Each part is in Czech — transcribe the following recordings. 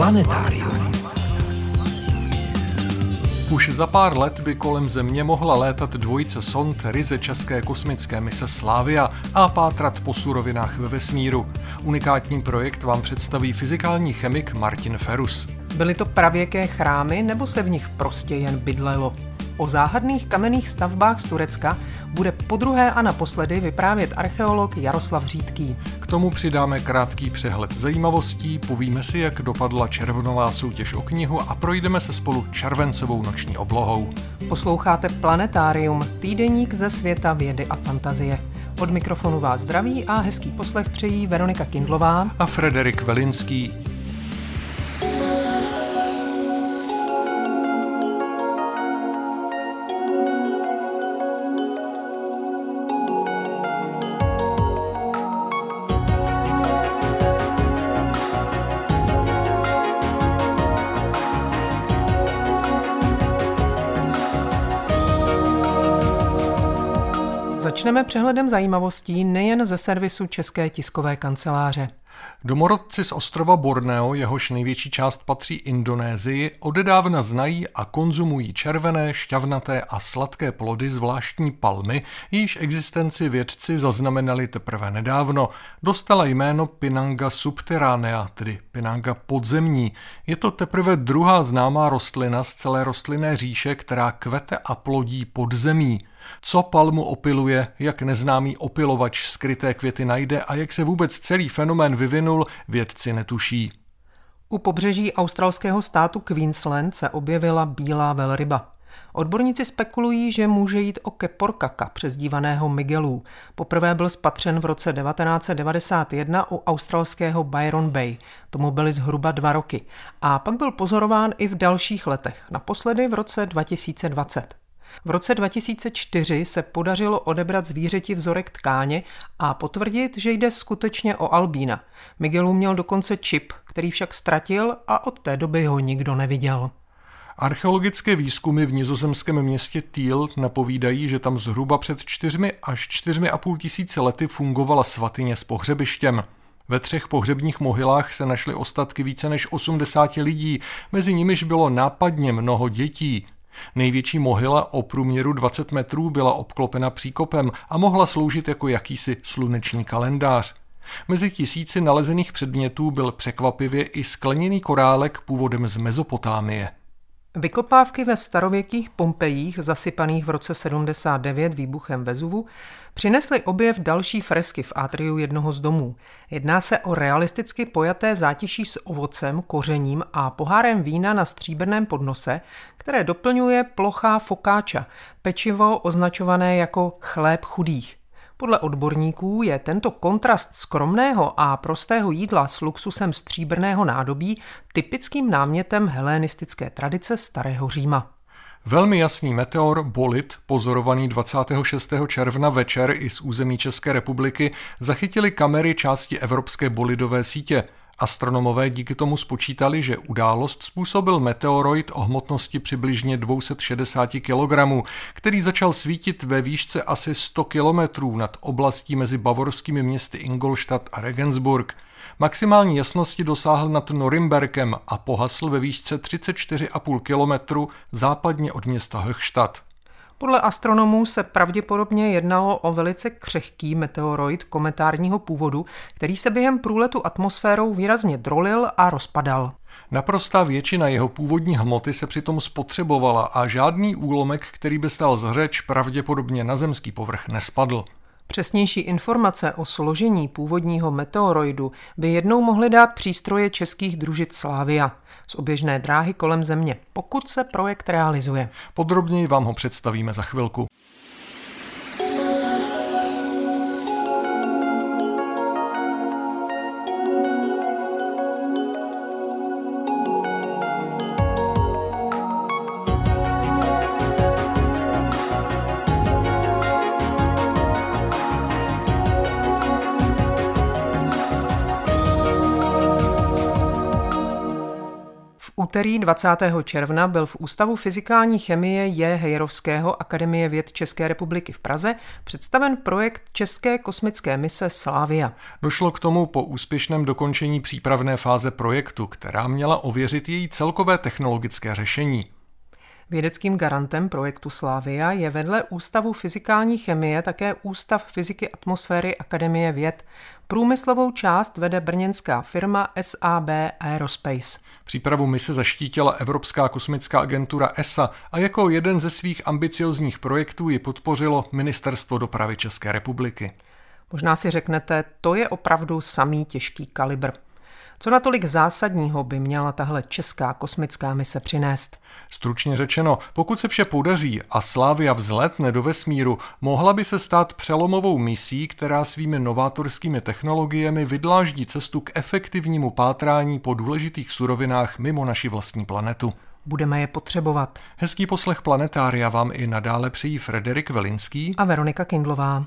Planetárium. Už za pár let by kolem Země mohla létat dvojice sond ryze české kosmické mise Slávia a pátrat po surovinách ve vesmíru. Unikátní projekt vám představí fyzikální chemik Martin Ferus. Byly to pravěké chrámy nebo se v nich prostě jen bydlelo? O záhadných kamenných stavbách z Turecka bude podruhé a naposledy vyprávět archeolog Jaroslav Řídký. K tomu přidáme krátký přehled zajímavostí, povíme si, jak dopadla červnová soutěž o knihu a projdeme se spolu červencovou noční oblohou. Posloucháte Planetárium, týdeník ze světa vědy a fantazie. Od mikrofonu vás zdraví a hezký poslech přejí Veronika Kindlová a Frederik Velinský. Začneme přehledem zajímavostí nejen ze servisu České tiskové kanceláře. Domorodci z ostrova Borneo, jehož největší část patří Indonésii, odedávna znají a konzumují červené, šťavnaté a sladké plody zvláštní palmy, jejíž existenci vědci zaznamenali teprve nedávno. Dostala jméno Pinanga subterranea, tedy Pinanga podzemní. Je to teprve druhá známá rostlina z celé rostlinné říše, která kvete a plodí podzemí. Co palmu opiluje, jak neznámý opilovač skryté květy najde a jak se vůbec celý fenomén vyvinul, vědci netuší. U pobřeží australského státu Queensland se objevila bílá velryba. Odborníci spekulují, že může jít o keporkaka, přezdívaného Miguelů. Poprvé byl spatřen v roce 1991 u australského Byron Bay. Tomu byly zhruba dva roky. A pak byl pozorován i v dalších letech, naposledy v roce 2020. V roce 2004 se podařilo odebrat zvířeti vzorek tkáně a potvrdit, že jde skutečně o albína. Miguelu měl dokonce čip, který však ztratil a od té doby ho nikdo neviděl. Archeologické výzkumy v nizozemském městě Týl napovídají, že tam zhruba před čtyřmi až čtyřmi a půl tisíci lety fungovala svatyně s pohřebištěm. Ve třech pohřebních mohylách se našly ostatky více než 80 lidí, mezi nimiž bylo nápadně mnoho dětí. Největší mohyla o průměru 20 metrů byla obklopena příkopem a mohla sloužit jako jakýsi sluneční kalendář. Mezi tisíci nalezených předmětů byl překvapivě i skleněný korálek původem z Mezopotámie. Vykopávky ve starověkých Pompejích, zasypaných v roce 79 výbuchem Vezuvu, přinesly objev další fresky v atriu jednoho z domů. Jedná se o realisticky pojaté zátiší s ovocem, kořením a pohárem vína na stříbrném podnose, které doplňuje plochá fokáča, pečivo označované jako chléb chudých. Podle odborníků je tento kontrast skromného a prostého jídla s luxusem stříbrného nádobí typickým námětem helenistické tradice Starého Říma. Velmi jasný meteor Bolit, pozorovaný 26. června večer i z území České republiky, zachytili kamery části Evropské bolidové sítě – Astronomové díky tomu spočítali, že událost způsobil meteoroid o hmotnosti přibližně 260 kg, který začal svítit ve výšce asi 100 km nad oblastí mezi bavorskými městy Ingolstadt a Regensburg. Maximální jasnosti dosáhl nad Norimberkem a pohasl ve výšce 34,5 km západně od města Höchstadt. Podle astronomů se pravděpodobně jednalo o velice křehký meteoroid kometárního původu, který se během průletu atmosférou výrazně drolil a rozpadal. Naprostá většina jeho původní hmoty se přitom spotřebovala a žádný úlomek, který by stál z řeč, pravděpodobně na zemský povrch nespadl. Přesnější informace o složení původního meteoroidu by jednou mohly dát přístroje českých družic Slávia z oběžné dráhy kolem Země, pokud se projekt realizuje. Podrobněji vám ho představíme za chvilku. Úterý 20. června byl v Ústavu fyzikální chemie J. Hejrovského Akademie věd České republiky v Praze představen projekt České kosmické mise Slávia. Došlo k tomu po úspěšném dokončení přípravné fáze projektu, která měla ověřit její celkové technologické řešení. Vědeckým garantem projektu Slávia je vedle Ústavu fyzikální chemie také Ústav fyziky atmosféry Akademie věd. Průmyslovou část vede brněnská firma SAB Aerospace. Přípravu mise zaštítila Evropská kosmická agentura ESA a jako jeden ze svých ambiciozních projektů ji podpořilo Ministerstvo dopravy České republiky. Možná si řeknete, to je opravdu samý těžký kalibr. Co natolik zásadního by měla tahle česká kosmická mise přinést? Stručně řečeno, pokud se vše podaří a Slávia vzletne do vesmíru, mohla by se stát přelomovou misí, která svými novátorskými technologiemi vydláždí cestu k efektivnímu pátrání po důležitých surovinách mimo naši vlastní planetu. Budeme je potřebovat. Hezký poslech Planetária vám i nadále přijí Frederik Velinský a Veronika Kindlová.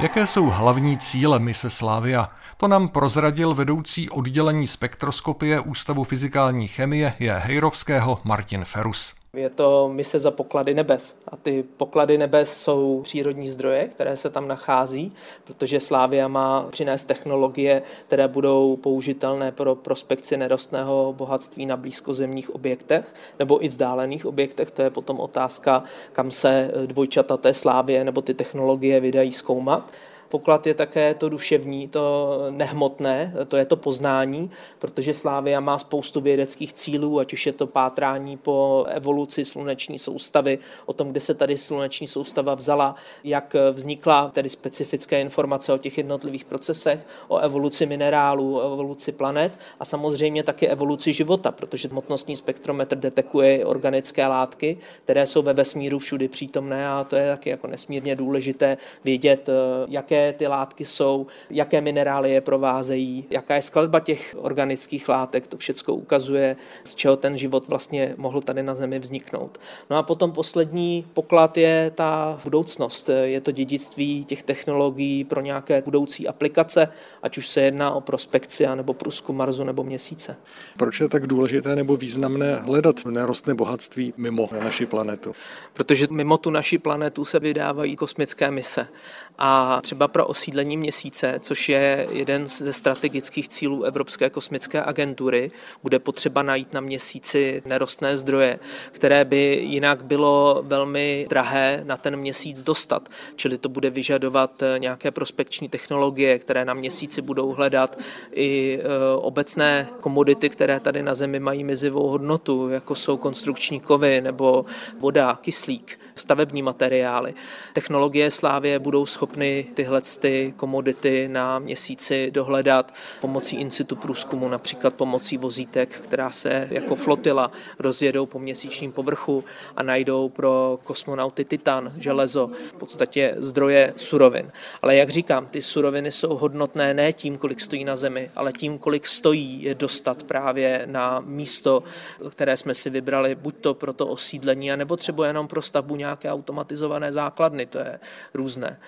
Jaké jsou hlavní cíle mise Slávia? To nám prozradil vedoucí oddělení spektroskopie Ústavu fyzikální chemie je Hejrovského Martin Ferus. Je to mise za poklady nebes. A ty poklady nebes jsou přírodní zdroje, které se tam nachází, protože Slávia má přinést technologie, které budou použitelné pro prospekci nerostného bohatství na blízkozemních objektech nebo i vzdálených objektech. To je potom otázka, kam se dvojčata té Slávie nebo ty technologie vydají zkoumat. Poklad je také to duševní, to nehmotné, to je to poznání, protože Slávia má spoustu vědeckých cílů, ať už je to pátrání po evoluci sluneční soustavy, o tom, kde se tady sluneční soustava vzala, jak vznikla tedy specifické informace o těch jednotlivých procesech, o evoluci minerálů, o evoluci planet a samozřejmě taky evoluci života, protože hmotnostní spektrometr detekuje organické látky, které jsou ve vesmíru všudy přítomné a to je taky jako nesmírně důležité vědět, jaké jaké ty látky jsou, jaké minerály je provázejí, jaká je skladba těch organických látek, to všechno ukazuje, z čeho ten život vlastně mohl tady na Zemi vzniknout. No a potom poslední poklad je ta budoucnost, je to dědictví těch technologií pro nějaké budoucí aplikace, ať už se jedná o prospekci nebo průzkum Marsu nebo Měsíce. Proč je tak důležité nebo významné hledat nerostné bohatství mimo naši planetu? Protože mimo tu naši planetu se vydávají kosmické mise. A třeba pro osídlení měsíce, což je jeden ze strategických cílů Evropské kosmické agentury, bude potřeba najít na měsíci nerostné zdroje, které by jinak bylo velmi drahé na ten měsíc dostat. Čili to bude vyžadovat nějaké prospekční technologie, které na měsíci budou hledat i eh, obecné komodity, které tady na Zemi mají mizivou hodnotu, jako jsou konstrukční kovy nebo voda, kyslík, stavební materiály. Technologie Slávě budou schopny tyhle ty komodity na měsíci dohledat pomocí in situ průzkumu, například pomocí vozítek, která se jako flotila rozjedou po měsíčním povrchu a najdou pro kosmonauty titan, železo, v podstatě zdroje surovin. Ale jak říkám, ty suroviny jsou hodnotné ne tím, kolik stojí na Zemi, ale tím, kolik stojí je dostat právě na místo, které jsme si vybrali, buď to pro to osídlení, anebo třeba jenom pro stavbu nějaké automatizované základny, to je různé.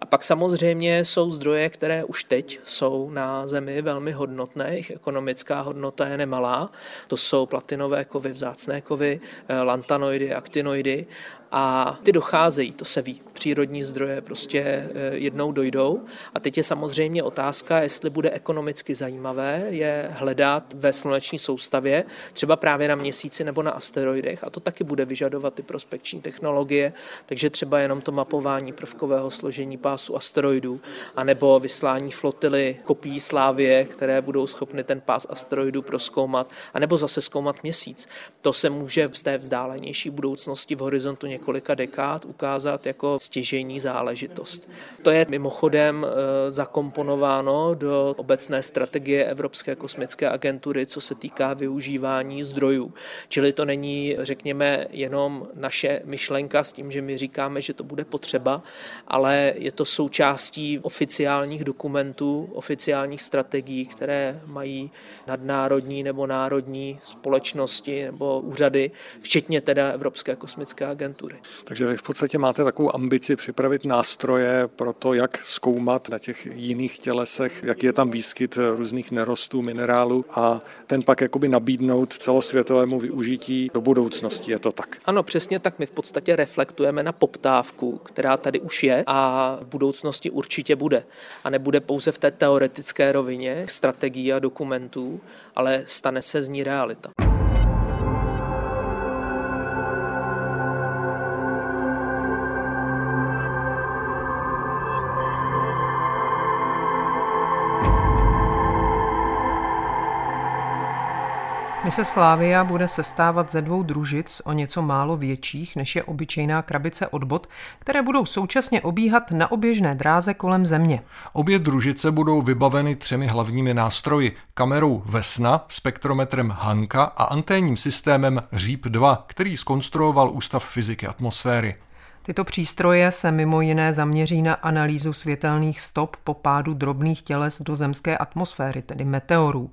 A pak samozřejmě jsou zdroje, které už teď jsou na Zemi velmi hodnotné, jejich ekonomická hodnota je nemalá. To jsou platinové kovy, vzácné kovy, eh, lantanoidy, aktinoidy a ty docházejí, to se ví. Přírodní zdroje prostě eh, jednou dojdou. A teď je samozřejmě otázka, jestli bude ekonomicky zajímavé je hledat ve sluneční soustavě, třeba právě na měsíci nebo na asteroidech. A to taky bude vyžadovat ty prospekční technologie, takže třeba jenom to mapování prvkového složení pásu asteroidů, anebo vyslání flotily kopií Slávie, které budou schopny ten pás asteroidů proskoumat, anebo zase zkoumat měsíc. To se může v té vzdálenější budoucnosti v horizontu několika dekád ukázat jako stěžejní záležitost. To je mimochodem eh, zakomponováno do obecné strategie Evropské kosmické agentury, co se týká využívání zdrojů. Čili to není, řekněme, jenom naše myšlenka s tím, že my říkáme, že to bude potřeba, ale je to součástí oficiálních dokumentů, oficiálních strategií, které mají nadnárodní nebo národní společnosti nebo úřady, včetně teda Evropské kosmické agentury. Takže vy v podstatě máte takovou ambici připravit nástroje pro to, jak zkoumat na těch jiných tělesech, jaký je tam výskyt různých nerostů, minerálů a ten pak jakoby nabídnout celosvětovému využití do budoucnosti. Je to tak? Ano, přesně tak. My v podstatě reflektujeme na poptávku, která tady už je a v budoucnosti určitě bude. A nebude pouze v té teoretické rovině strategií a dokumentů, ale stane se z ní realita. Mise Slávia bude sestávat ze dvou družic o něco málo větších, než je obyčejná krabice od bod, které budou současně obíhat na oběžné dráze kolem Země. Obě družice budou vybaveny třemi hlavními nástroji. Kamerou Vesna, spektrometrem Hanka a anténním systémem Říp 2, který skonstruoval Ústav fyziky atmosféry. Tyto přístroje se mimo jiné zaměří na analýzu světelných stop po pádu drobných těles do zemské atmosféry, tedy meteorů.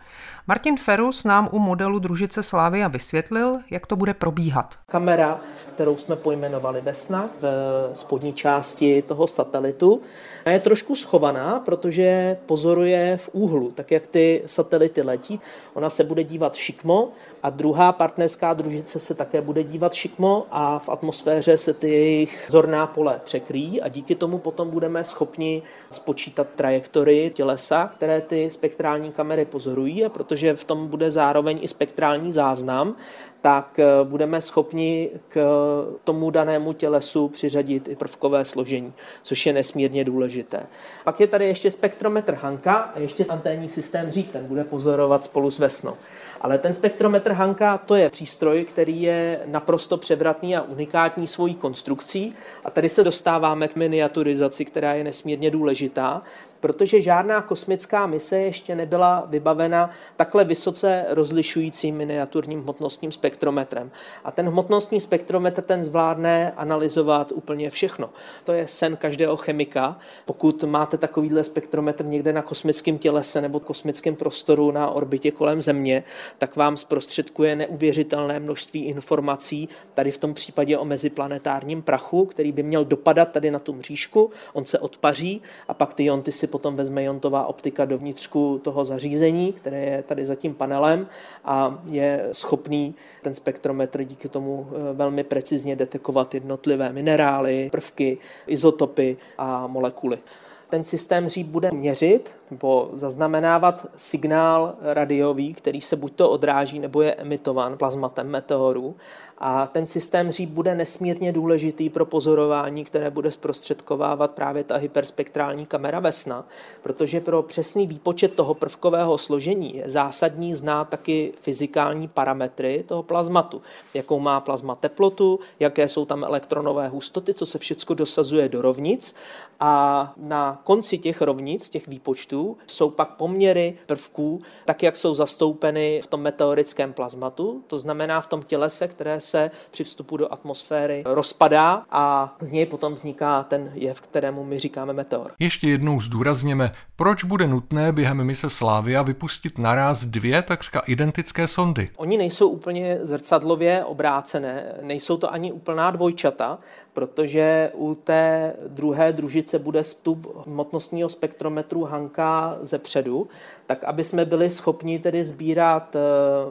Martin Ferus nám u modelu družice Slávia vysvětlil, jak to bude probíhat. Kamera, kterou jsme pojmenovali Vesna v spodní části toho satelitu, je trošku schovaná, protože pozoruje v úhlu, tak jak ty satelity letí. Ona se bude dívat šikmo a druhá partnerská družice se také bude dívat šikmo a v atmosféře se ty jejich zorná pole překrýjí a díky tomu potom budeme schopni spočítat trajektory tělesa, které ty spektrální kamery pozorují a protože v tom bude zároveň i spektrální záznam, tak eh, budeme schopni k tomu danému tělesu přiřadit i prvkové složení, což je nesmírně důležité. Pak je tady ještě spektrometr Hanka a ještě anténní systém Řík, ten bude pozorovat spolu s Vesnou. Ale ten spektrometr Hanka to je přístroj, který je naprosto převratný a unikátní svojí konstrukcí. A tady se dostáváme k miniaturizaci, která je nesmírně důležitá, protože žádná kosmická mise ještě nebyla vybavena takhle vysoce rozlišujícím miniaturním hmotnostním spektrometrem. A ten hmotnostní spektrometr ten zvládne analyzovat úplně všechno. To je sen každého chemika. Pokud máte takovýhle spektrometr někde na kosmickém tělese nebo kosmickém prostoru na orbitě kolem Země, tak vám zprostředkuje neuvěřitelné množství informací, tady v tom případě o meziplanetárním prachu, který by měl dopadat tady na tu mřížku, on se odpaří a pak ty jonty si potom vezme jontová optika do vnitřku toho zařízení, které je tady za tím panelem a je schopný ten spektrometr díky tomu eh, velmi precizně detekovat jednotlivé minerály, prvky, izotopy a molekuly. Ten systém říp bude měřit nebo zaznamenávat signál radiový, který se buď to odráží nebo je emitovan plazmatem meteoru. A ten systém říp bude nesmírně důležitý pro pozorování, které bude zprostředkovávat právě ta hyperspektrální kamera Vesna, protože pro přesný výpočet toho prvkového složení je zásadní znát taky fyzikální parametry toho plazmatu, jakou má plazma teplotu, jaké jsou tam elektronové hustoty, co se všechno dosazuje do rovnic a na konci těch rovnic, těch výpočtů, jsou pak poměry prvků, tak jak jsou zastoupeny v tom meteorickém plazmatu, to znamená v tom tělese, které se při vstupu do atmosféry rozpadá a z něj potom vzniká ten jev, kterému my říkáme meteor. Ještě jednou zdůrazněme, proč bude nutné během mise Slávia vypustit naraz dvě takřka identické sondy. Oni nejsou úplně zrcadlově obrácené, nejsou to ani úplná dvojčata, protože u té druhé družice bude vstup hmotnostního spektrometru Hanka ze předu, tak aby jsme byli schopni tedy sbírat eh,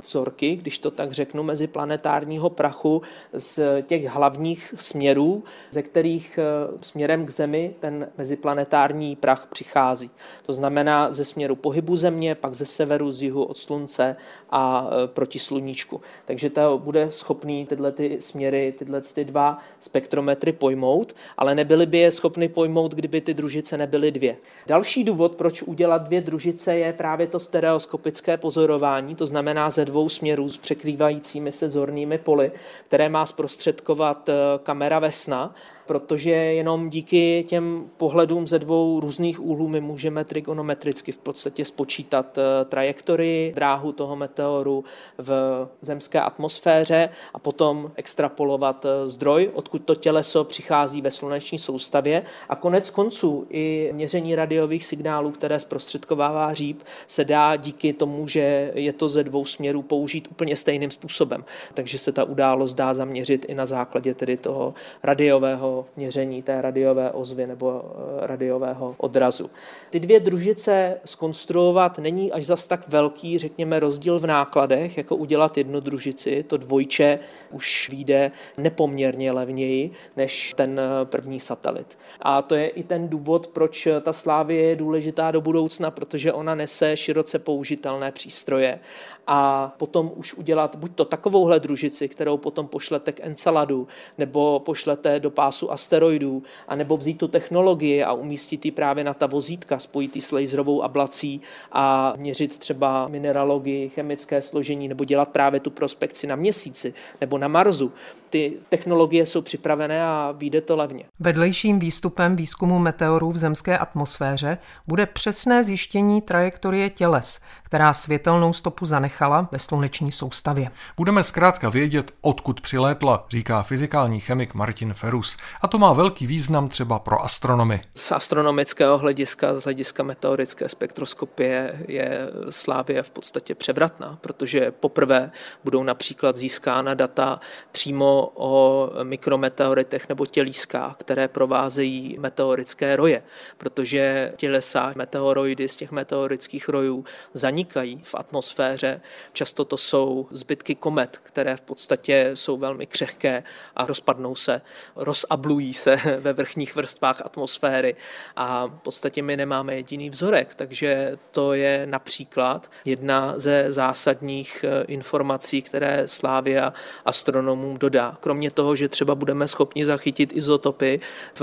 vzorky, když to tak řeknu, mezi planetárního prachu z těch hlavních směrů, ze kterých eh, směrem k Zemi ten meziplanetární prach přichází. To znamená ze směru pohybu Země, pak ze severu, z jihu od Slunce a eh, proti sluníčku. Takže to bude schopný tyhle ty směry, tyhle ty dva spektrometry pojmout, ale nebyly by je schopny pojmout, kdyby ty družice nebyly dvě. Další důvod, proč udělat dvě družice, je právě to stereoskopické pozorování, to znamená ze dvou směrů s překrývajícími se zornými poli, které má zprostředkovat eh, kamera Vesna protože jenom díky těm pohledům ze dvou různých úhlů my můžeme trigonometricky v podstatě spočítat eh, trajektorii, dráhu toho meteoru v zemské atmosféře a potom extrapolovat eh, zdroj, odkud to těleso přichází ve sluneční soustavě a konec konců i měření radiových signálů, které zprostředkovává říp, se dá díky tomu, že je to ze dvou směrů použít úplně stejným způsobem. Takže se ta událost dá zaměřit i na základě tedy toho radiového měření té radiové ozvy nebo eh, radiového odrazu. Ty dvě družice skonstruovat není až zas tak velký, řekněme, rozdíl v nákladech, jako udělat jednu družici. To dvojče už vyjde nepoměrně levněji než ten eh, první satelit. A to je i ten důvod, proč ta Slávie je důležitá do budoucna, protože ona nese široce použitelné přístroje a potom už udělat buď to takovouhle družici, kterou potom pošlete k Enceladu, nebo pošlete do pásu asteroidů, anebo vzít tu technologii a umístit ji právě na ta vozítka, spojit ji s laserovou ablací a měřit třeba mineralogii, chemické složení, nebo dělat právě tu prospekci na měsíci nebo na Marsu ty technologie jsou připravené a vyjde to levně. Vedlejším výstupem výzkumu meteorů v zemské atmosféře bude přesné zjištění trajektorie těles, která světelnou stopu zanechala ve sluneční soustavě. Budeme zkrátka vědět, odkud přilétla, říká fyzikální chemik Martin Ferus. A to má velký význam třeba pro astronomy. Z astronomického hlediska, z hlediska meteorické spektroskopie je Slávě v podstatě převratná, protože poprvé budou například získána data přímo o mikrometeoritech nebo tělískách, které provázejí meteorické roje, protože tělesa meteoroidy z těch meteorických rojů zanikají v atmosféře. Často to jsou zbytky komet, které v podstatě jsou velmi křehké a rozpadnou se, rozablují se ve vrchních vrstvách atmosféry a v podstatě my nemáme jediný vzorek, takže to je například jedna ze zásadních eh, informací, které Slávia astronomům dodá kromě toho, že třeba budeme schopni zachytit izotopy v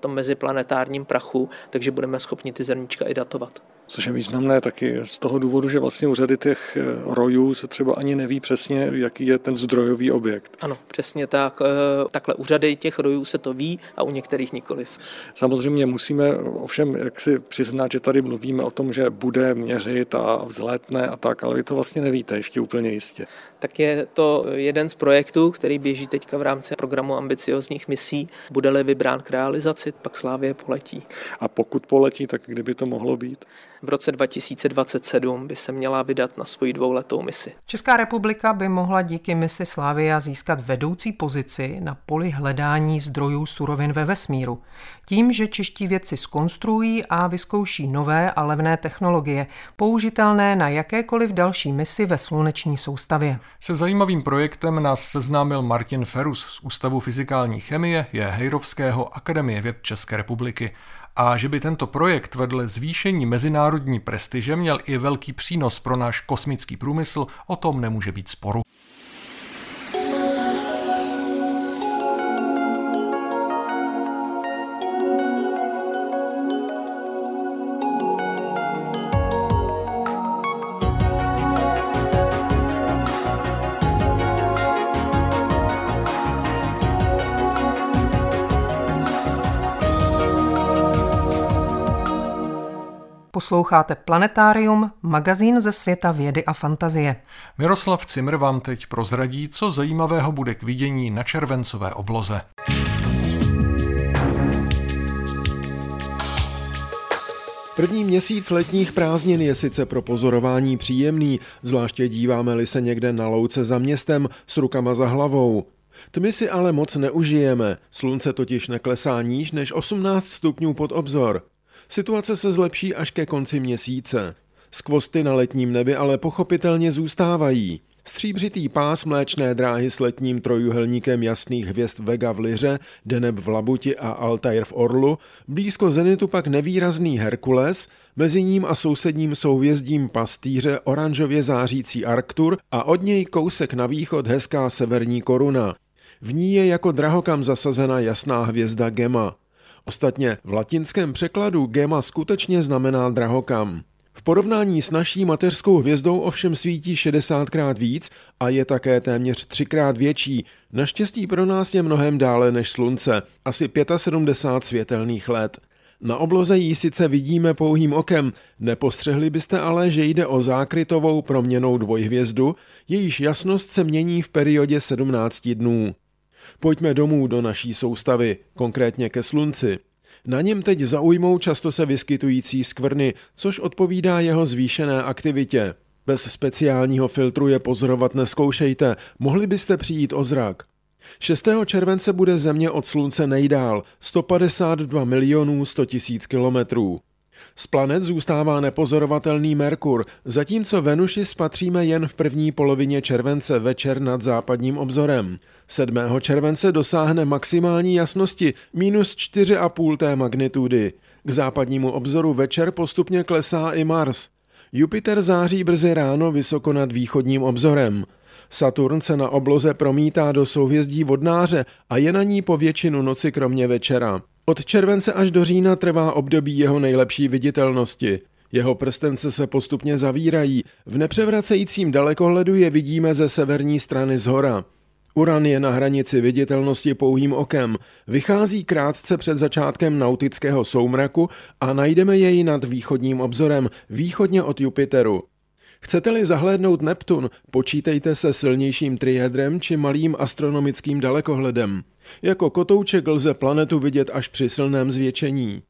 tom meziplanetárním prachu, takže budeme schopni ty zrníčka i datovat. Což je významné taky z toho důvodu, že vlastně u řady těch eh, rojů se třeba ani neví přesně, jaký je ten zdrojový objekt. Ano, přesně tak. Eh, takhle u řady těch rojů se to ví a u některých nikoliv. Samozřejmě musíme ovšem jak si přiznat, že tady mluvíme o tom, že bude měřit a vzlétne a tak, ale vy to vlastně nevíte ještě úplně jistě tak je to jeden z projektů, který běží teďka v rámci programu ambiciozních misí. Bude-li vybrán k realizaci, pak Slávě poletí. A pokud poletí, tak kdyby to mohlo být? V roce 2027 by se měla vydat na svoji dvouletou misi. Česká republika by mohla díky misi Slávia získat vedoucí pozici na poli hledání zdrojů surovin ve vesmíru. Tím, že čeští vědci skonstruují a vyzkouší nové a levné technologie, použitelné na jakékoliv další misi ve sluneční soustavě. Se zajímavým projektem nás seznámil Martin Ferus z Ústavu fyzikální chemie je Hejrovského Akademie věd České republiky. A že by tento projekt vedle zvýšení mezinárodní prestiže měl i velký přínos pro náš kosmický průmysl, o tom nemůže být sporu. Posloucháte Planetárium, magazín ze světa vědy a fantazie. Miroslav Cimr vám teď prozradí, co zajímavého bude k vidění na červencové obloze. První měsíc letních prázdnin je sice pro pozorování příjemný, zvláště díváme-li se někde na louce za městem s rukama za hlavou. Tmy si ale moc neužijeme, slunce totiž neklesá níž než 18 stupňů pod obzor. Situace se zlepší až ke konci měsíce. Skvosty na letním nebi ale pochopitelně zůstávají. Stříbřitý pás mléčné dráhy s letním trojuhelníkem jasných hvězd Vega v Liře, Deneb v Labuti a Altair v Orlu, blízko zenitu pak nevýrazný Herkules, mezi ním a sousedním souvězdím pastýře oranžově zářící Arctur a od něj kousek na východ hezká severní koruna. V ní je jako drahokam zasazena jasná hvězda Gema. Ostatně v latinském překladu Gema skutečně znamená drahokam. V porovnání s naší mateřskou hvězdou ovšem svítí 60krát víc a je také téměř třikrát větší. Naštěstí pro nás je mnohem dále než Slunce, asi 75 světelných let. Na obloze ji sice vidíme pouhým okem, nepostřehli byste ale, že jde o zákrytovou proměnou dvojhvězdu, jejíž jasnost se mění v periodě 17 dnů. Pojďme domů do naší soustavy, konkrétně ke Slunci. Na něm teď zaujmou často se vyskytující skvrny, což odpovídá jeho zvýšené aktivitě. Bez speciálního filtru je pozorovat neskoušejte, mohli byste přijít o zrak. 6. července bude Země od Slunce nejdál, 152 milionů 100 tisíc kilometrů. Z planet zůstává nepozorovatelný Merkur, zatímco Venuši spatříme jen v první polovině července večer nad západním obzorem. 7. července dosáhne maximální jasnosti minus 4,5 té magnitudy. K západnímu obzoru večer postupně klesá i Mars. Jupiter září brzy ráno vysoko nad východním obzorem. Saturn se na obloze promítá do souhvězdí vodnáře a je na ní po většinu noci kromě večera. Od července až do října trvá období jeho nejlepší viditelnosti. Jeho prstence se postupně zavírají. V nepřevracejícím dalekohledu je vidíme ze severní strany zhora. Uran je na hranici viditelnosti pouhým okem. Vychází krátce před začátkem nautického soumraku a najdeme jej nad východním obzorem, východně od Jupiteru. Chcete-li zahlédnout Neptun, počítejte se silnějším triedrem či malým astronomickým dalekohledem. Jako kotouček lze planetu vidět až při silném zvětšení.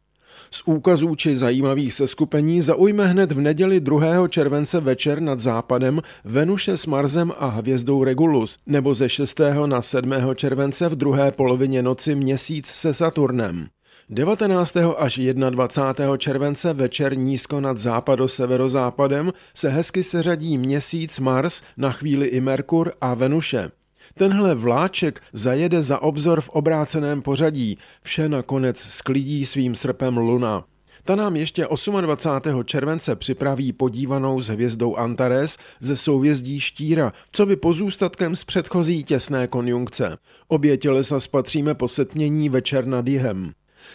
Z úkazů či zajímavých seskupení zaujme hned v neděli 2. července večer nad západem Venuše s Marsem a hvězdou Regulus, nebo ze 6. na 7. července v druhé polovině noci měsíc se Saturnem. 19. až 21. července večer nízko nad západo-severozápadem se hezky seřadí měsíc Mars, na chvíli i Merkur a Venuše. Tenhle vláček zajede za obzor v obráceném pořadí, vše nakonec sklidí svým srpem luna. Ta nám ještě 28. července připraví podívanou s hvězdou Antares ze souvězdí Štíra, co by pozůstatkem z předchozí těsné konjunkce. Obě tělesa spatříme po setmění večer nad jihem.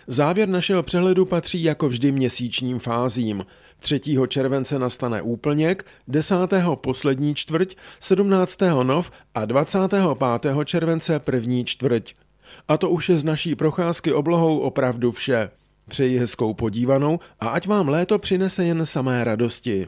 Závěr našeho přehledu patří jako vždy měsíčním fázím. 3. července nastane úplněk, 10. poslední čtvrť, 17. nov a 25. července první čtvrť. A to už je z naší procházky oblohou opravdu vše. Přeji hezkou podívanou a ať vám léto přinese jen samé radosti.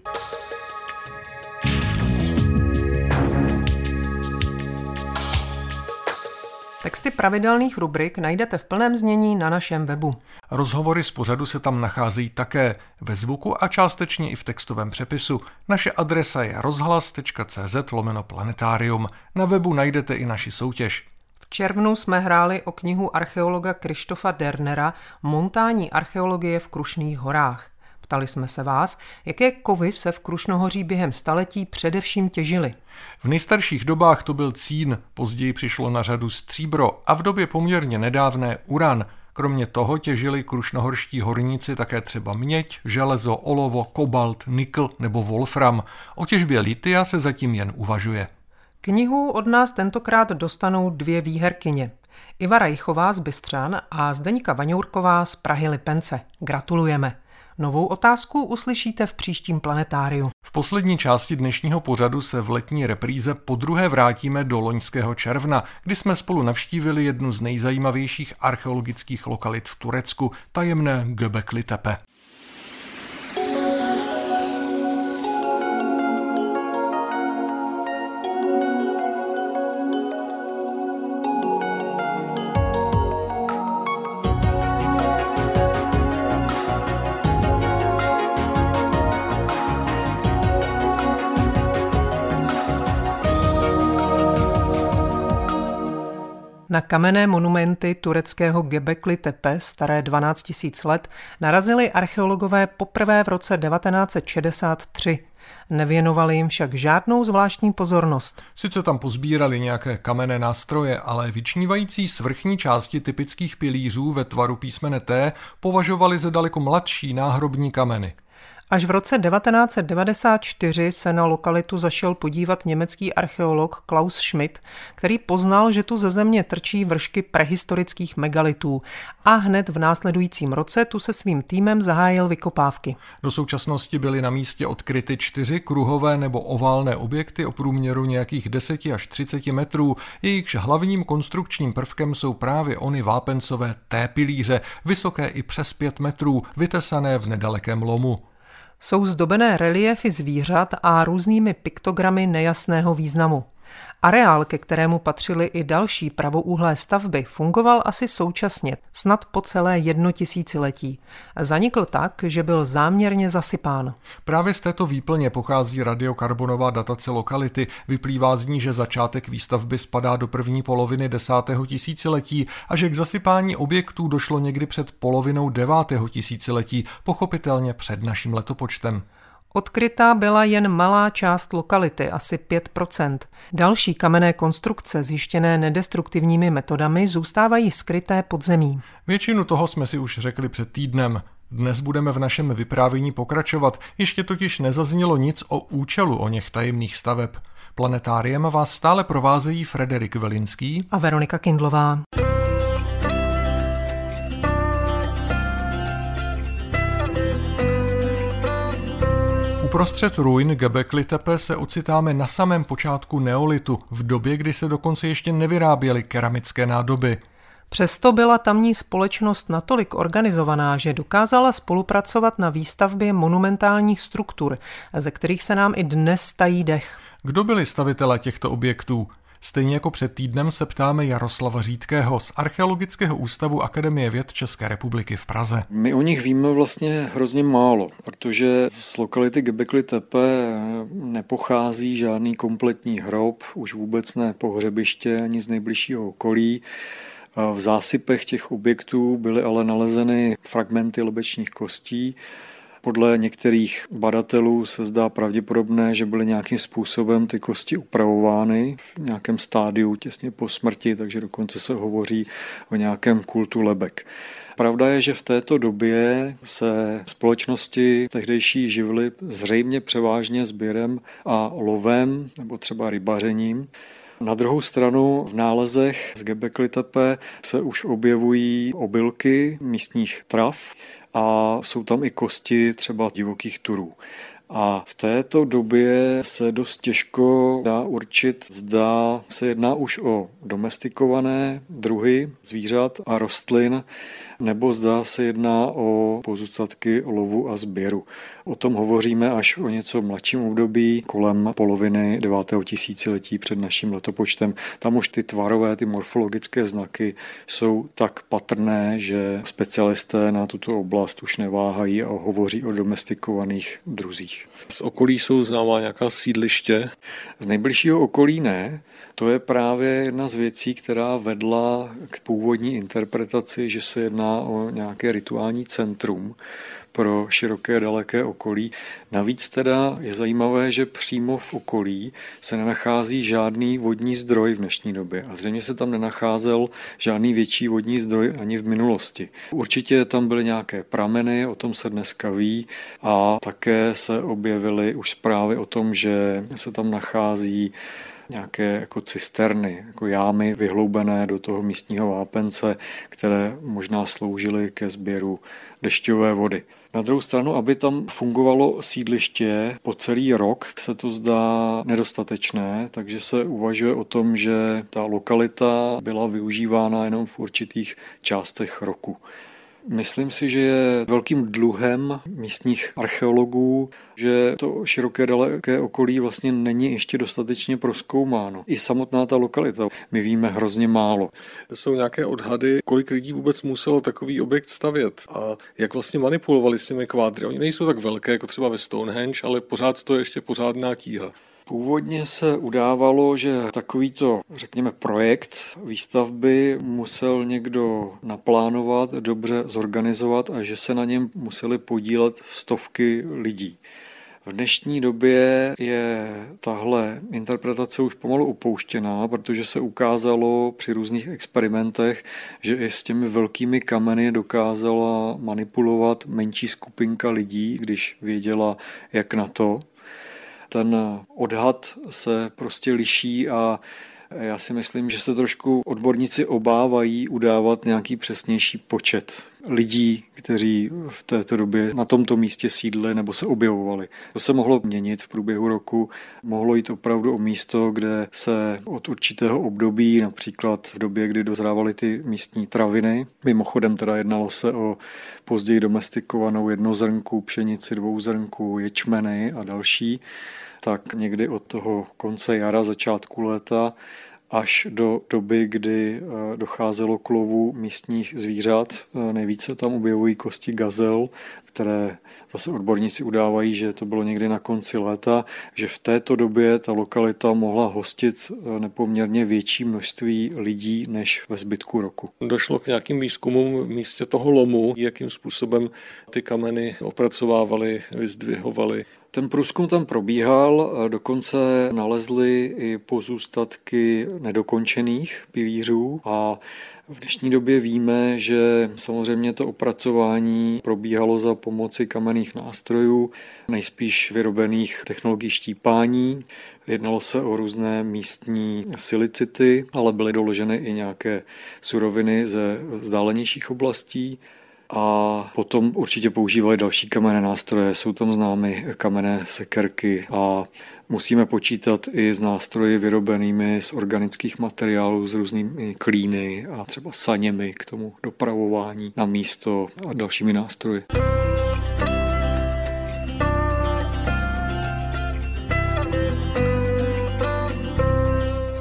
Texty pravidelných rubrik najdete v plném znění na našem webu. Rozhovory z pořadu se tam nacházejí také ve zvuku a částečně i v textovém přepisu. Naše adresa je rozhlas.cz lomeno planetarium. Na webu najdete i naši soutěž. V červnu jsme hráli o knihu archeologa Krištofa Dernera Montání archeologie v Krušných horách. Ptali jsme se vás, jaké kovy se v Krušnohoří během staletí především těžily. V nejstarších dobách to byl cín, později přišlo na řadu stříbro a v době poměrně nedávné uran. Kromě toho těžili krušnohorští horníci také třeba měď, železo, olovo, kobalt, nikl nebo wolfram. O těžbě litia se zatím jen uvažuje. Knihu od nás tentokrát dostanou dvě výherkyně. Iva Rajchová z Bystřan a Zdeňka Vaňourková z Prahy Lipence. Gratulujeme. Novou otázku uslyšíte v příštím planetáriu. V poslední části dnešního pořadu se v letní repríze po druhé vrátíme do loňského června, kdy jsme spolu navštívili jednu z nejzajímavějších archeologických lokalit v Turecku, tajemné Göbekli Tepe. Na kamenné monumenty tureckého Gebekli Tepe, staré 12 000 let, narazili archeologové poprvé v roce 1963. Nevěnovali jim však žádnou zvláštní pozornost. Sice tam pozbírali nějaké kamenné nástroje, ale vyčnívající svrchní části typických pilířů ve tvaru písmene T považovali za daleko mladší náhrobní kameny. Až v roce 1994 se na lokalitu zašel podívat německý archeolog Klaus Schmidt, který poznal, že tu ze země trčí vršky prehistorických megalitů a hned v následujícím roce tu se svým týmem zahájil vykopávky. Do současnosti byly na místě odkryty čtyři kruhové nebo oválné objekty o průměru nějakých 10 až 30 metrů, jejichž hlavním konstrukčním prvkem jsou právě ony vápencové T pilíře, vysoké i přes 5 metrů, vytesané v nedalekém lomu. Jsou zdobené reliefy zvířat a různými piktogramy nejasného významu. Areál, ke kterému patřily i další pravouhlé stavby, fungoval asi současně, snad po celé jedno tisíciletí. Zanikl tak, že byl záměrně zasypán. Právě z této výplně pochází radiokarbonová datace lokality. Vyplývá z ní, že začátek výstavby spadá do první poloviny desátého tisíciletí a že k zasypání objektů došlo někdy před polovinou devátého tisíciletí, pochopitelně před naším letopočtem. Odkrytá byla jen malá část lokality, asi 5%. Další kamenné konstrukce zjištěné nedestruktivními metodami zůstávají skryté pod zemí. Většinu toho jsme si už řekli před týdnem. Dnes budeme v našem vyprávění pokračovat, ještě totiž nezaznělo nic o účelu o něch tajemných staveb. Planetáriem vás stále provázejí Frederik Velinský a Veronika Kindlová. Uprostřed ruin Gebekli Tepe se ocitáme na samém počátku neolitu, v době, kdy se dokonce ještě nevyráběly keramické nádoby. Přesto byla tamní společnost natolik organizovaná, že dokázala spolupracovat na výstavbě monumentálních struktur, ze kterých se nám i dnes stají dech. Kdo byli stavitelé těchto objektů? Stejně jako před týdnem se ptáme Jaroslava Řídkého z Archeologického ústavu Akademie věd České republiky v Praze. My o nich víme vlastně hrozně málo, protože z lokality Gebekli Tepe nepochází žádný kompletní hrob, už vůbec ne pohřebiště ani z nejbližšího okolí. V zásypech těch objektů byly ale nalezeny fragmenty lebečních kostí, podle některých badatelů se zdá pravděpodobné, že byly nějakým způsobem ty kosti upravovány v nějakém stádiu těsně po smrti, takže dokonce se hovoří o nějakém kultu lebek. Pravda je, že v této době se společnosti tehdejší živly zřejmě převážně sběrem a lovem nebo třeba rybařením. Na druhou stranu v nálezech z Gebekli Tepe se už objevují obilky místních trav a jsou tam i kosti třeba divokých turů. A v této době se dost těžko dá určit, zda se jedná už o domestikované druhy zvířat a rostlin, nebo zdá se jedná o pozůstatky lovu a sběru. O tom hovoříme až o něco mladším období, kolem poloviny 9. tisíciletí před naším letopočtem. Tam už ty tvarové, ty morfologické znaky jsou tak patrné, že specialisté na tuto oblast už neváhají a hovoří o domestikovaných druzích. Z okolí jsou známá nějaká sídliště? Z nejbližšího okolí ne. To je právě jedna z věcí, která vedla k původní interpretaci, že se jedná o nějaké rituální centrum pro široké daleké okolí. Navíc teda je zajímavé, že přímo v okolí se nenachází žádný vodní zdroj v dnešní době a zřejmě se tam nenacházel žádný větší vodní zdroj ani v minulosti. Určitě tam byly nějaké prameny, o tom se dneska ví a také se objevily už zprávy o tom, že se tam nachází nějaké jako cisterny, jako jámy vyhloubené do toho místního vápence, které možná sloužily ke sběru dešťové vody. Na druhou stranu, aby tam fungovalo sídliště po celý rok, se to zdá nedostatečné, takže se uvažuje o tom, že ta lokalita byla využívána jenom v určitých částech roku. Myslím si, že je velkým dluhem místních archeologů, že to široké daleké okolí vlastně není ještě dostatečně proskoumáno. I samotná ta lokalita, my víme hrozně málo. Jsou nějaké odhady, kolik lidí vůbec muselo takový objekt stavět a jak vlastně manipulovali s těmi kvádry. Oni nejsou tak velké jako třeba ve Stonehenge, ale pořád to je ještě pořádná tíha. Původně se udávalo, že takovýto, řekněme, projekt výstavby musel někdo naplánovat, dobře zorganizovat a že se na něm museli podílet stovky lidí. V dnešní době je tahle interpretace už pomalu opouštěná, protože se ukázalo při různých experimentech, že i s těmi velkými kameny dokázala manipulovat menší skupinka lidí, když věděla, jak na to. Ten odhad se prostě liší a já si myslím, že se trošku odborníci obávají udávat nějaký přesnější počet lidí, kteří v této době na tomto místě sídli nebo se objevovali. To se mohlo měnit v průběhu roku. Mohlo jít opravdu o místo, kde se od určitého období, například v době, kdy dozrávaly ty místní traviny, mimochodem teda jednalo se o později domestikovanou jednozrnku, pšenici, dvouzrnku, ječmeny a další, tak někdy od toho konce jara, začátku léta až do doby, kdy eh, docházelo k lovu místních zvířat. Eh, nejvíce tam objevují kosti gazel, které zase odborníci udávají, že to bylo někdy na konci léta, že v této době ta lokalita mohla hostit eh, nepoměrně větší množství lidí než ve zbytku roku. Došlo k nějakým výzkumům v místě toho lomu, jakým způsobem ty kameny opracovávali, vyzdvihovali. Ten průzkum tam probíhal, dokonce nalezli i pozůstatky nedokončených pilířů a v dnešní době víme, že samozřejmě to opracování probíhalo za pomoci kamenných nástrojů, nejspíš vyrobených technologií štípání. Jednalo se o různé místní silicity, ale byly doloženy i nějaké suroviny ze vzdálenějších oblastí a potom určitě používali další kamenné nástroje. Jsou tam známy kamenné sekerky a musíme počítat i s nástroji vyrobenými z organických materiálů, s různými klíny a třeba saněmi k tomu dopravování na místo a dalšími nástroji.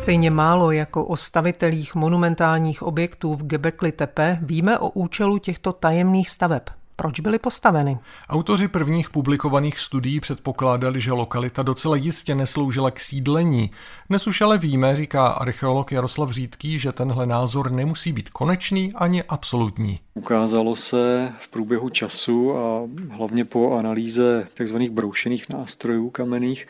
Stejně málo jako o stavitelích monumentálních objektů v Gebekli Tepe víme o účelu těchto tajemných staveb. Proč byly postaveny? Autoři prvních publikovaných studií předpokládali, že lokalita docela jistě nesloužila k sídlení. Dnes už ale víme, říká archeolog Jaroslav Řídký, že tenhle názor nemusí být konečný ani absolutní. Ukázalo se v průběhu času a hlavně po analýze tzv. broušených nástrojů kamenných,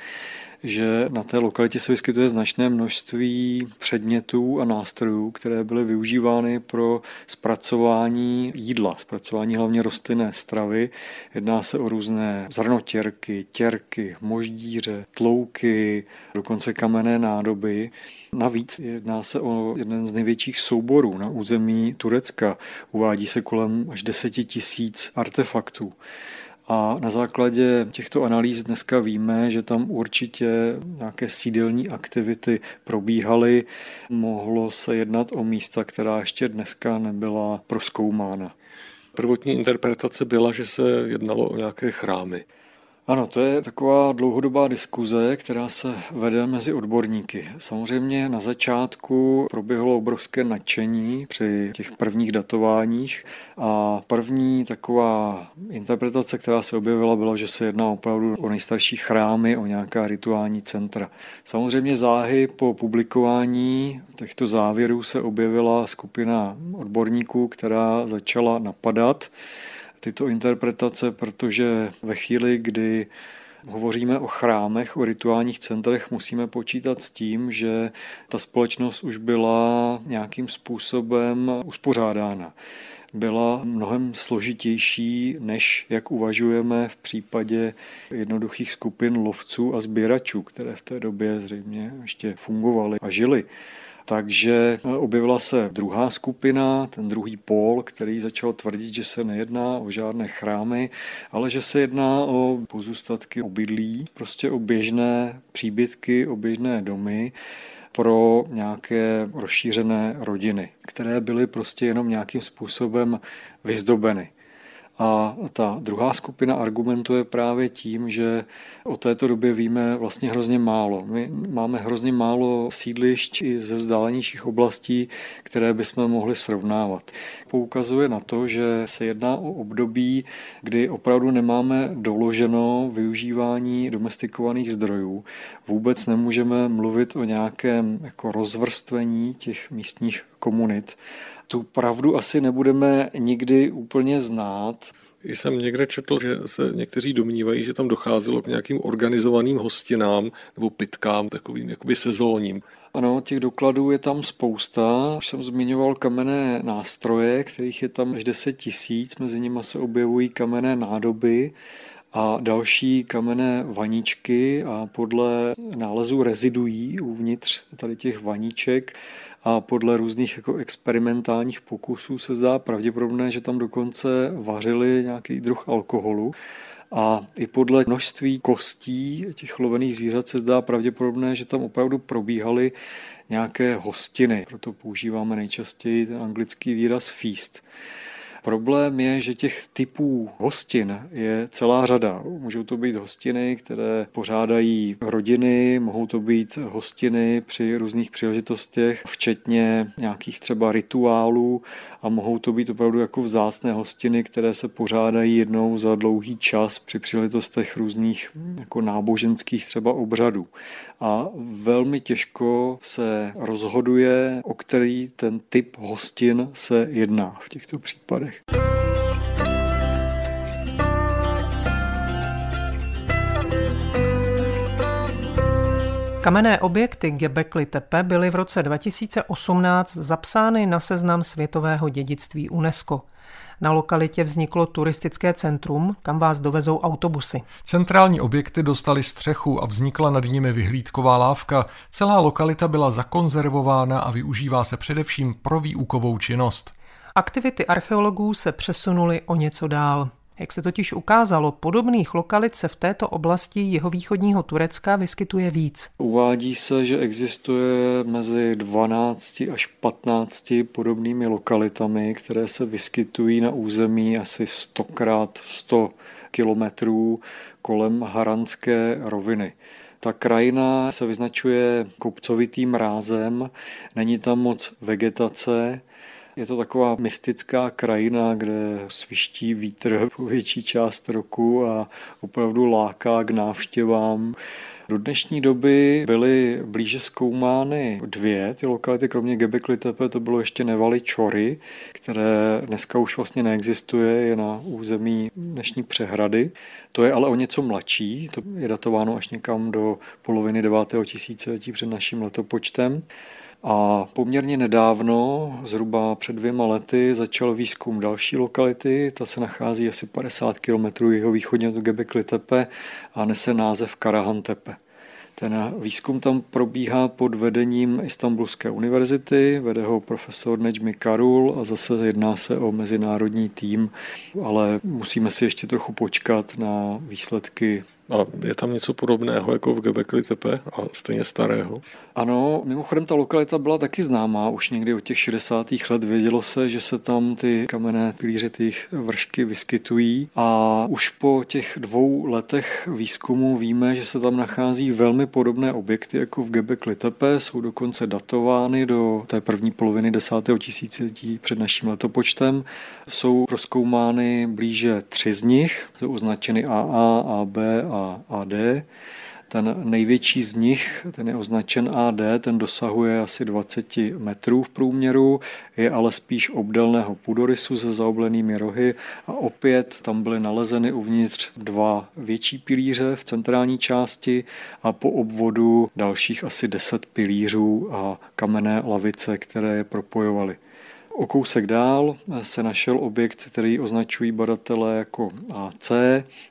že na té lokalitě se vyskytuje značné množství předmětů a nástrojů, které byly využívány pro zpracování jídla, zpracování hlavně rostlinné stravy. Jedná se o různé zrnotěrky, těrky, moždíře, tlouky, dokonce kamenné nádoby. Navíc jedná se o jeden z největších souborů na území Turecka. Uvádí se kolem až deseti tisíc artefaktů. A na základě těchto analýz dneska víme, že tam určitě nějaké sídelní aktivity probíhaly. Mohlo se jednat o místa, která ještě dneska nebyla proskoumána. Prvotní interpretace byla, že se jednalo o nějaké chrámy. Ano, to je taková dlouhodobá diskuze, která se vede mezi odborníky. Samozřejmě na začátku proběhlo obrovské nadšení při těch prvních datováních a první taková interpretace, která se objevila, byla, že se jedná opravdu o nejstarší chrámy, o nějaká rituální centra. Samozřejmě záhy po publikování těchto závěrů se objevila skupina odborníků, která začala napadat tyto interpretace, protože ve chvíli, kdy hovoříme o chrámech, o rituálních centrech, musíme počítat s tím, že ta společnost už byla nějakým způsobem uspořádána byla mnohem složitější, než jak uvažujeme v případě jednoduchých skupin lovců a sběračů, které v té době zřejmě ještě fungovaly a žili. Takže eh, objevila se druhá skupina, ten druhý pól, který začal tvrdit, že se nejedná o žádné chrámy, ale že se jedná o pozůstatky obydlí, prostě o běžné příbytky, o běžné domy, pro nějaké rozšířené rodiny, které byly prostě jenom nějakým způsobem vyzdobeny. A ta druhá skupina argumentuje právě tím, že o této době víme vlastně hrozně málo. My máme hrozně málo sídlišť i ze vzdálenějších oblastí, které bychom mohli srovnávat. Poukazuje na to, že se jedná o období, kdy opravdu nemáme doloženo využívání domestikovaných zdrojů. Vůbec nemůžeme mluvit o nějakém jako rozvrstvení těch místních komunit. Tu pravdu asi nebudeme nikdy úplně znát. Jsem někde četl, že se někteří domnívají, že tam docházelo k nějakým organizovaným hostinám nebo pitkám, takovým jakoby sezónním. Ano, těch dokladů je tam spousta. Už jsem zmiňoval kamenné nástroje, kterých je tam až 10 tisíc. Mezi nimi se objevují kamenné nádoby a další kamenné vaničky a podle nálezů rezidují uvnitř tady těch vaniček a podle různých jako experimentálních pokusů se zdá pravděpodobné, že tam dokonce vařili nějaký druh alkoholu. A i podle množství kostí těch lovených zvířat se zdá pravděpodobné, že tam opravdu probíhaly nějaké hostiny. Proto používáme nejčastěji ten anglický výraz feast. Problém je, že těch typů hostin je celá řada. Můžou to být hostiny, které pořádají rodiny, mohou to být hostiny při různých příležitostech, včetně nějakých třeba rituálů a mohou to být opravdu jako vzácné hostiny, které se pořádají jednou za dlouhý čas při příležitostech různých jako náboženských třeba obřadů. A velmi těžko se rozhoduje, o který ten typ hostin se jedná v těchto případech. Kamenné objekty Gebekli Tepe byly v roce 2018 zapsány na seznam světového dědictví UNESCO. Na lokalitě vzniklo turistické centrum, kam vás dovezou autobusy. Centrální objekty dostaly střechu a vznikla nad nimi vyhlídková lávka. Celá lokalita byla zakonzervována a využívá se především pro výukovou činnost. Aktivity archeologů se přesunuly o něco dál. Jak se totiž ukázalo, podobných lokalit se v této oblasti jihovýchodního Turecka vyskytuje víc. Uvádí se, že existuje mezi 12 až 15 podobnými lokalitami, které se vyskytují na území asi 100 krát 100 kilometrů kolem Haranské roviny. Ta krajina se vyznačuje kopcovitým rázem, není tam moc vegetace, je to taková mystická krajina, kde sviští vítr po větší část roku a opravdu láká k návštěvám. Do dnešní doby byly blíže zkoumány dvě ty lokality, kromě Gebekli Tepe to bylo ještě Nevali Čory, které dneska už vlastně neexistuje, je na území dnešní přehrady. To je ale o něco mladší, to je datováno až někam do poloviny 9. tisíciletí před naším letopočtem. A poměrně nedávno, zhruba před dvěma lety, začal výzkum další lokality. Ta se nachází asi 50 km jeho východně od Gebekli Tepe a nese název Karahan Tepe. Ten výzkum tam probíhá pod vedením Istanbulské univerzity, vede ho profesor Nejmi Karul a zase jedná se o mezinárodní tým, ale musíme si ještě trochu počkat na výsledky a je tam něco podobného jako v Gebekli Tepe a stejně starého? Ano, mimochodem ta lokalita byla taky známá. Už někdy od těch 60. let vědělo se, že se tam ty kamenné pilířitých vršky vyskytují a už po těch dvou letech výzkumu víme, že se tam nachází velmi podobné objekty jako v Gebekli Tepe. Jsou dokonce datovány do té první poloviny desátého tisíciletí před naším letopočtem. Jsou rozkoumány blíže tři z nich, jsou označeny AA, AB AD. Ten největší z nich, ten je označen AD, ten dosahuje asi 20 metrů v průměru, je ale spíš obdelného půdorysu se zaoblenými rohy a opět tam byly nalezeny uvnitř dva větší pilíře v centrální části a po obvodu dalších asi 10 pilířů a kamenné lavice, které je propojovaly. O kousek dál se našel objekt, který označují badatelé jako AC.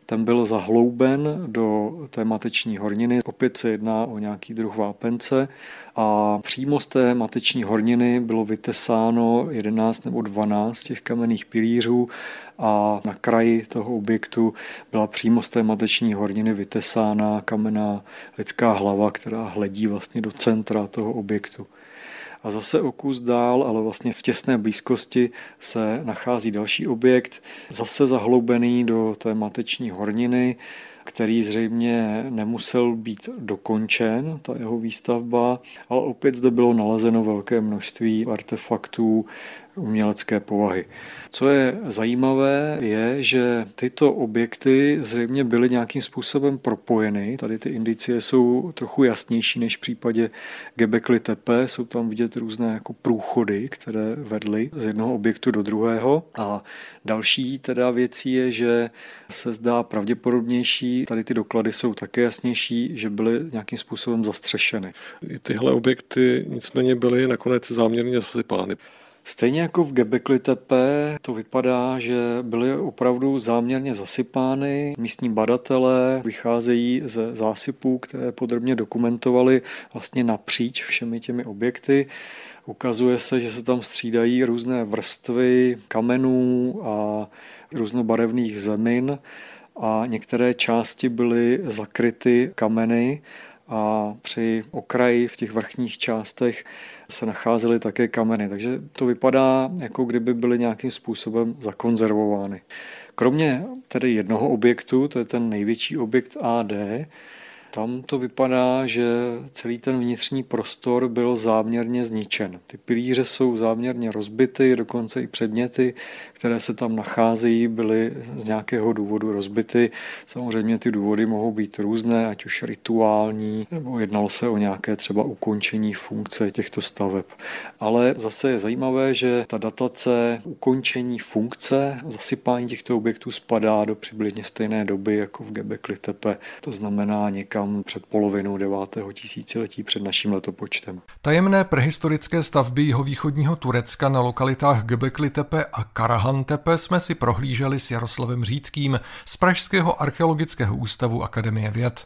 Ten byl zahlouben do té mateční horniny. Opět se jedná o nějaký druh vápence. A přímo z té mateční horniny bylo vytesáno 11 nebo 12 těch kamenných pilířů a na kraji toho objektu byla přímo z té mateční horniny vytesána kamenná lidská hlava, která hledí vlastně do centra toho objektu. A zase o kus dál, ale vlastně v těsné blízkosti se nachází další objekt, zase zahloubený do té mateční horniny, který zřejmě nemusel být dokončen, ta jeho výstavba, ale opět zde bylo nalezeno velké množství artefaktů umělecké povahy. Co je zajímavé, je, že tyto objekty zřejmě byly nějakým způsobem propojeny. Tady ty indicie jsou trochu jasnější než v případě Gebekli Tepe. Jsou tam vidět různé jako průchody, které vedly z jednoho objektu do druhého. A další teda věcí je, že se zdá pravděpodobnější, tady ty doklady jsou také jasnější, že byly nějakým způsobem zastřešeny. Tyhle objekty nicméně byly nakonec záměrně zasypány. Stejně jako v Gebekli Tepe to vypadá, že byly opravdu záměrně zasypány. Místní badatelé vycházejí ze zásypů, které podrobně dokumentovali vlastně napříč všemi těmi objekty. Ukazuje se, že se tam střídají různé vrstvy kamenů a různobarevných zemin a některé části byly zakryty kameny a při okraji v těch vrchních částech se nacházely také kameny, takže to vypadá, jako kdyby byly nějakým způsobem zakonzervovány. Kromě tedy jednoho objektu, to je ten největší objekt AD, tam to vypadá, že celý ten vnitřní prostor byl záměrně zničen. Ty pilíře jsou záměrně rozbity, dokonce i předměty, které se tam nacházejí, byly z nějakého důvodu rozbity. Samozřejmě ty důvody mohou být různé, ať už rituální, nebo jednalo se o nějaké třeba ukončení funkce těchto staveb. Ale zase je zajímavé, že ta datace ukončení funkce, zasypání těchto objektů spadá do přibližně stejné doby jako v Gebekli Tepe. To znamená někam před polovinou devátého tisíciletí před naším letopočtem. Tajemné prehistorické stavby jihovýchodního Turecka na lokalitách Göbekli Tepe a Karahan Tepe jsme si prohlíželi s Jaroslavem Řídkým z Pražského archeologického ústavu Akademie věd.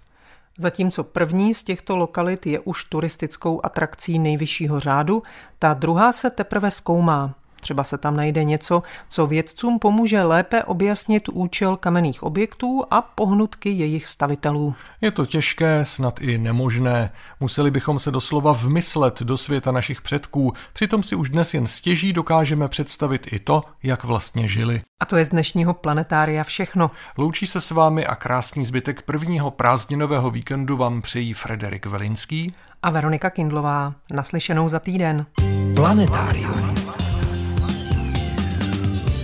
Zatímco první z těchto lokalit je už turistickou atrakcí nejvyššího řádu, ta druhá se teprve zkoumá. Třeba se tam najde něco, co vědcům pomůže lépe objasnit účel kamenných objektů a pohnutky jejich stavitelů. Je to těžké, snad i nemožné. Museli bychom se doslova vmyslet do světa našich předků, přitom si už dnes jen stěží dokážeme představit i to, jak vlastně žili. A to je z dnešního planetária všechno. Loučí se s vámi a krásný zbytek prvního prázdninového víkendu vám přejí Frederik Velinský a Veronika Kindlová. Naslyšenou za týden. Planetárium.